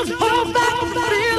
Hold back,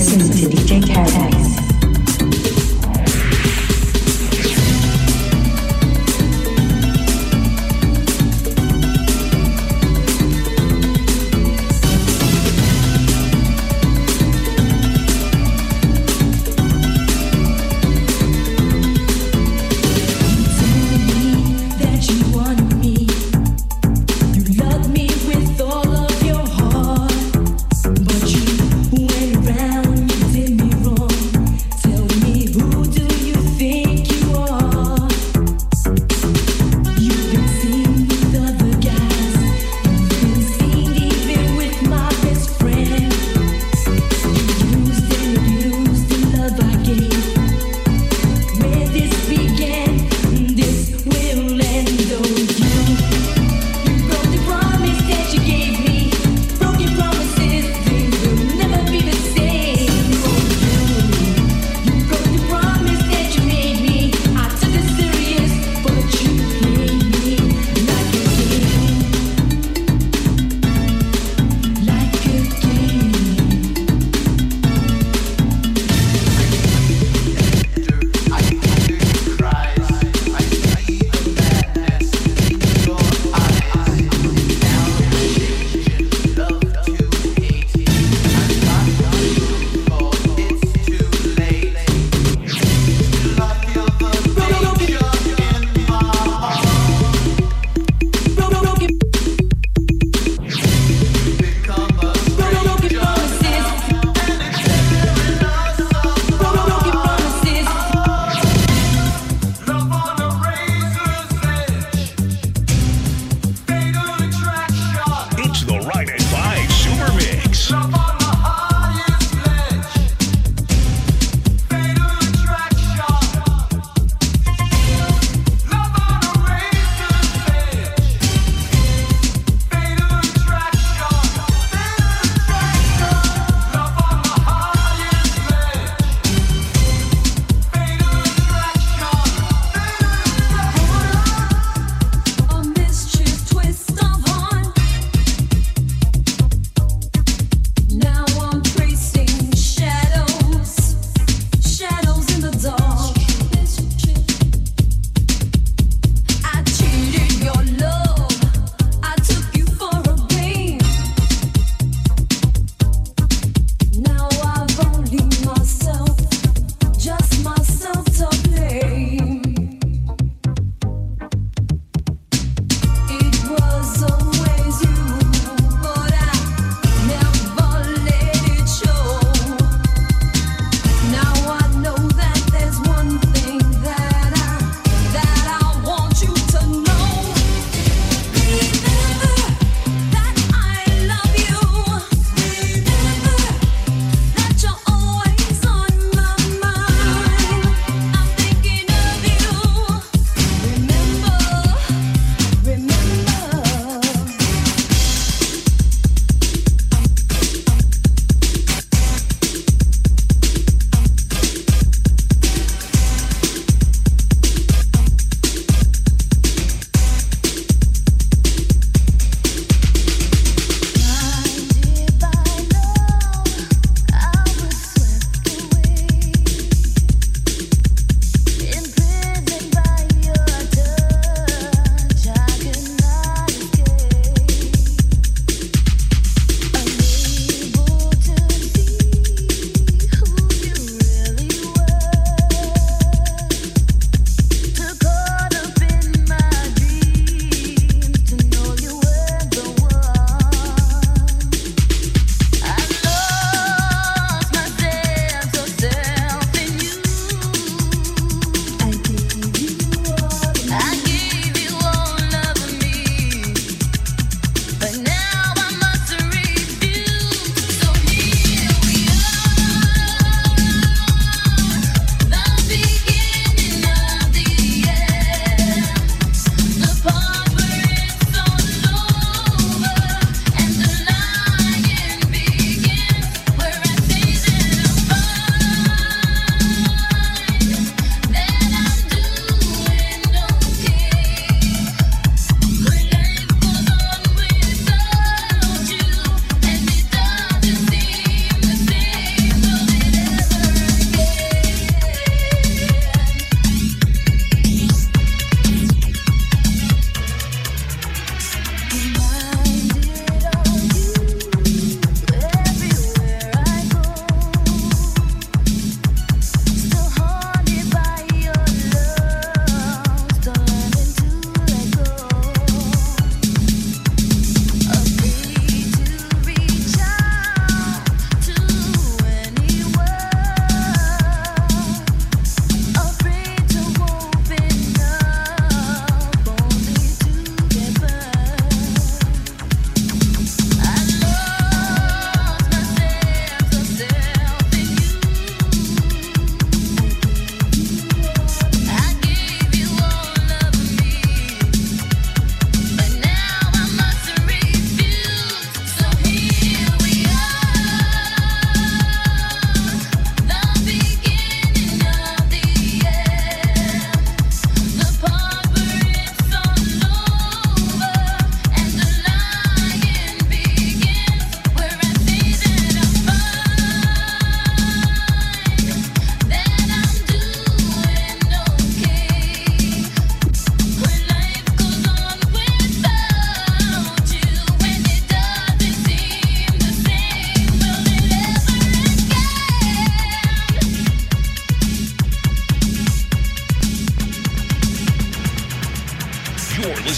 You're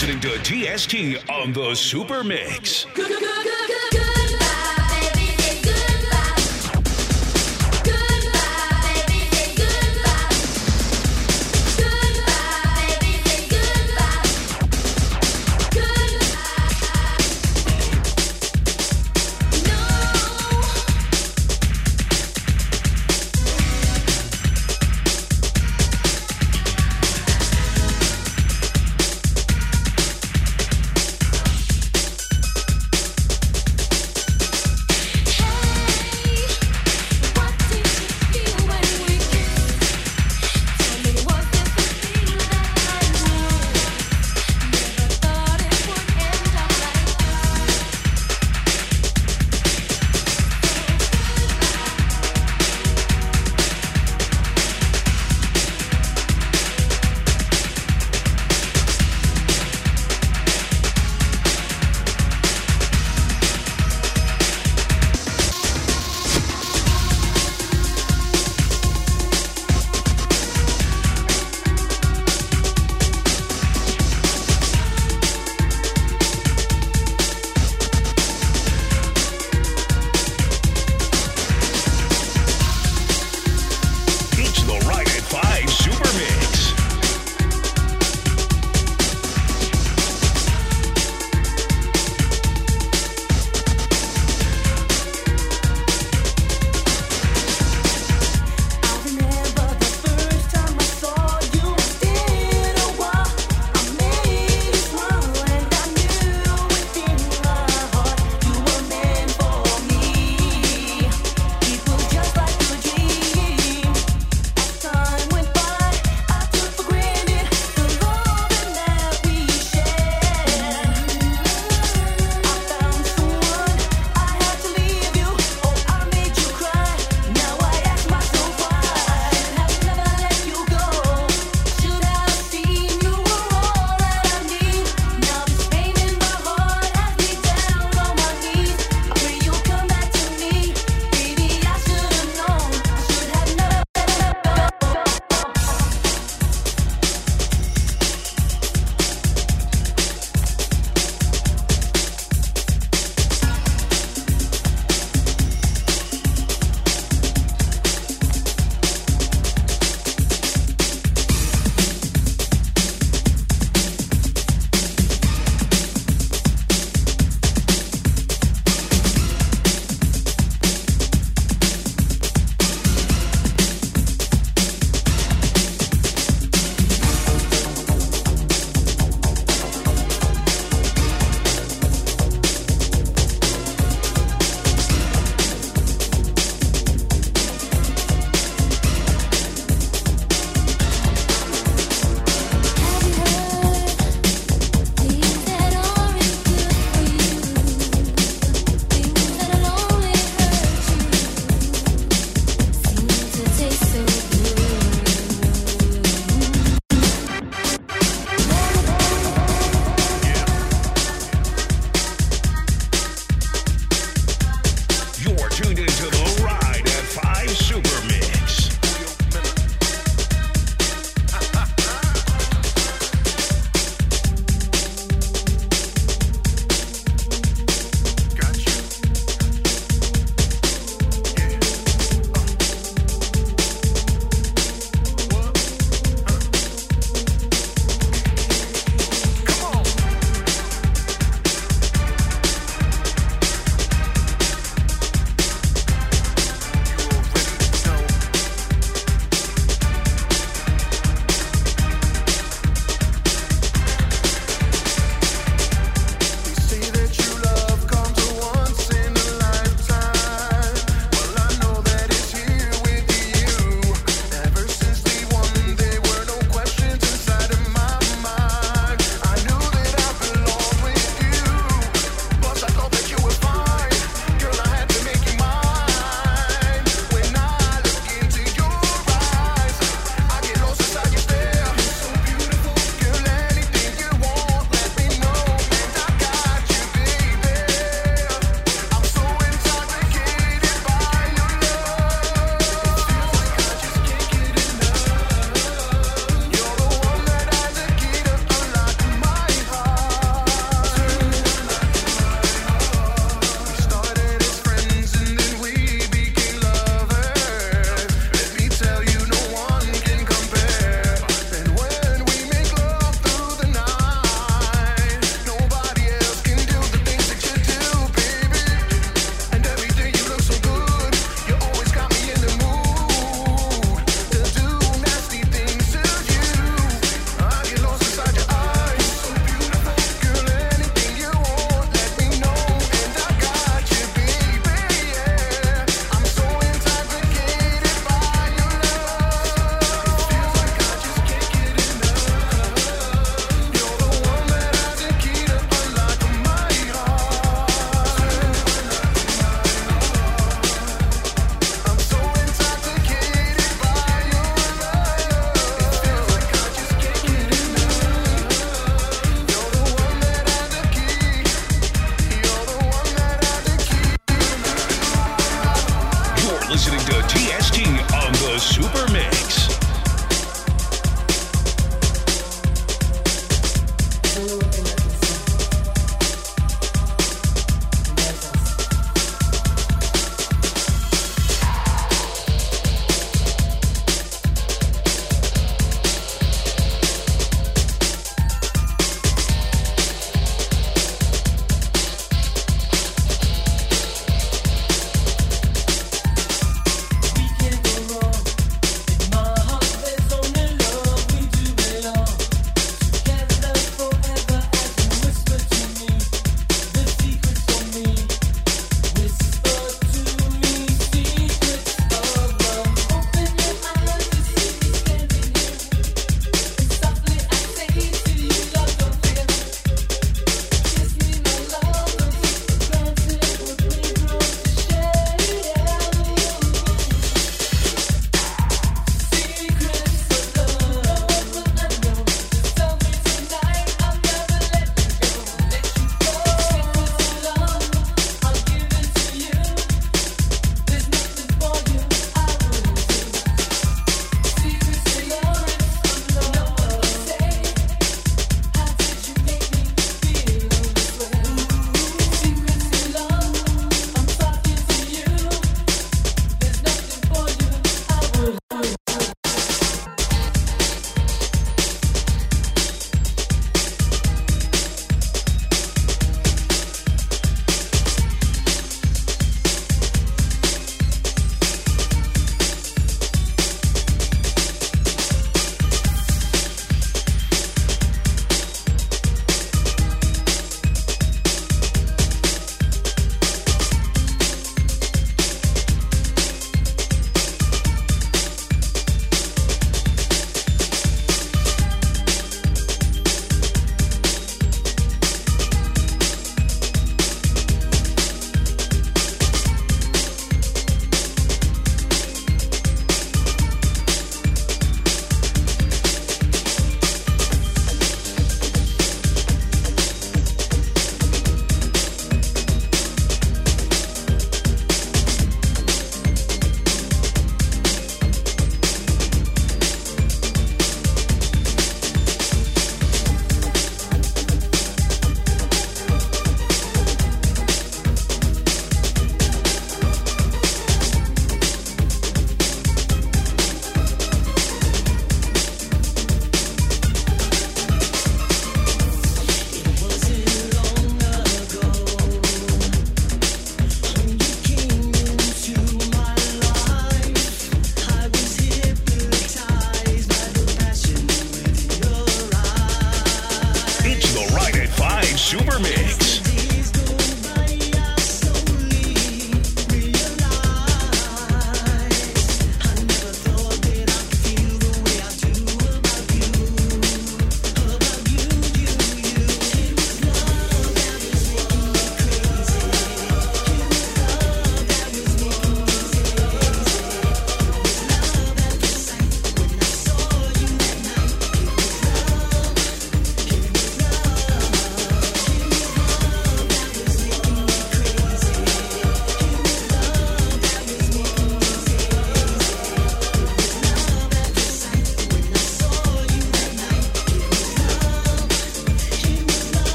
listening to TST on the Super Mix. Good, good, good,